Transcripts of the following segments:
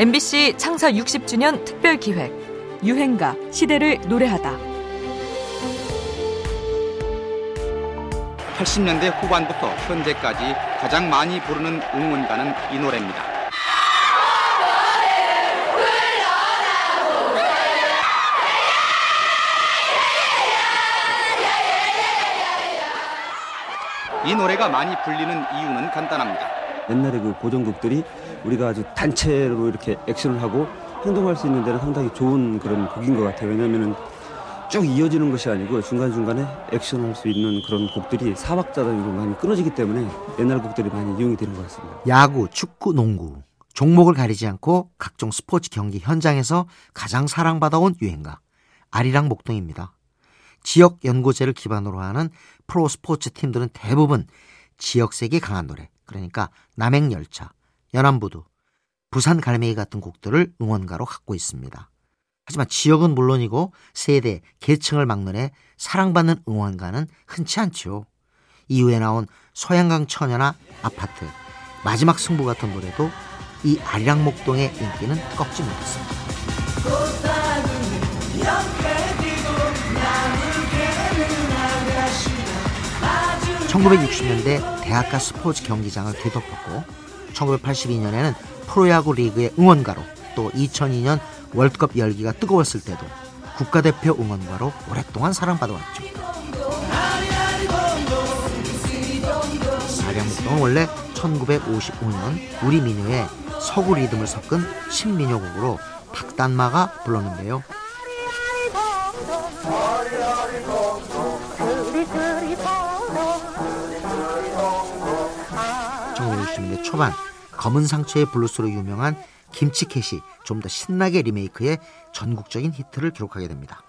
MBC 창사 60주년 특별 기획 유행가 시대를 노래하다. 80년대 후반부터 현재까지 가장 많이 부르는 응원가는 이 노래입니다. 이 노래가 많이 불리는 이유는 간단합니다. 옛날에 그 고전곡들이 우리가 아주 단체로 이렇게 액션을 하고 행동할 수 있는 데는 상당히 좋은 그런 곡인 것 같아요. 왜냐면은 쭉 이어지는 것이 아니고 중간중간에 액션할 수 있는 그런 곡들이 사박자단으로 많이 끊어지기 때문에 옛날 곡들이 많이 이용이 되는 것 같습니다. 야구, 축구, 농구 종목을 가리지 않고 각종 스포츠 경기 현장에서 가장 사랑받아온 유행가 아리랑 목동입니다. 지역 연고제를 기반으로 하는 프로 스포츠 팀들은 대부분 지역색이 강한 노래 그러니까 남행열차, 연안부두, 부산 갈매기 같은 곡들을 응원가로 갖고 있습니다. 하지만 지역은 물론이고 세대, 계층을 막론해 사랑받는 응원가는 흔치 않지요. 이후에 나온 소양강 처녀나 아파트, 마지막 승부 같은 노래도 이 아리랑목동의 인기는 꺾지 못했습니다. 1960년대 대학가 스포츠 경기장을 뒤덮었고 1982년에는 프로야구 리그의 응원가로 또 2002년 월드컵 열기가 뜨거웠을 때도 국가대표 응원가로 오랫동안 사랑받아왔죠. 아량목동은 원래 1955년 우리 민요에 서구 리듬을 섞은 신민요곡으로 박단마가 불렀는데요. 1960년대 초반 검은 상처의 블루스로 유명한 김치켓이 좀 더 신나게 리메이크해 전국적인 히트를 기록하게 됩니다.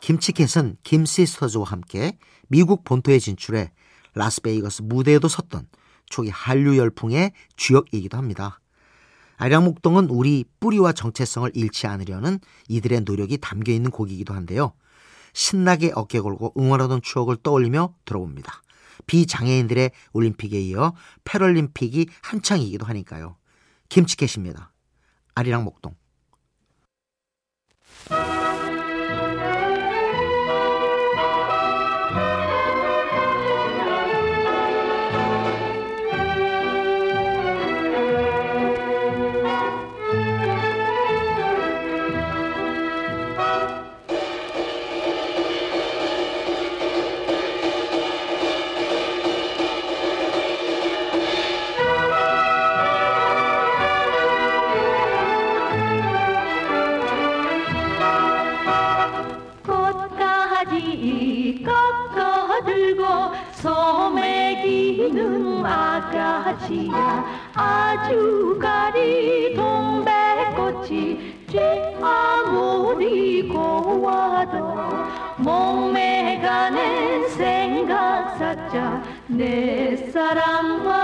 김치켓은 김시스터즈와 함께 미국 본토에 진출해 라스베이거스 무대에도 섰던 초기 한류 열풍의 주역이기도 합니다. 아리랑 목동은 우리 뿌리와 정체성을 잃지 않으려는 이들의 노력이 담겨 있는 곡이기도 한데요. 신나게 어깨 걸고 응원하던 추억을 떠올리며 들어봅니다. 비장애인들의 올림픽에 이어 패럴림픽이 한창이기도 하니까요. 김치캣입니다. 아리랑 목동. 소매기는 아가씨야. 아주 가리 동백꽃이 쥐 아무리 고와도 몸매가는 생각 사자. 내 사랑만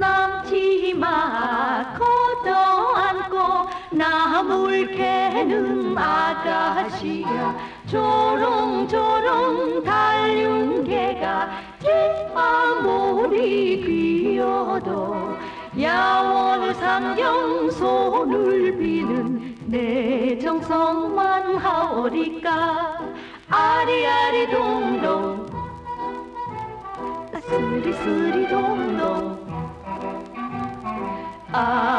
남치마 걷어 안고 나물 캐는 아가씨야. 조롱조롱 달륜 개가 뒷아무리 귀여도 야원 상경 손을 비는 내 정성만 하오리까. 아리아리 동동. 스리스리 동 동아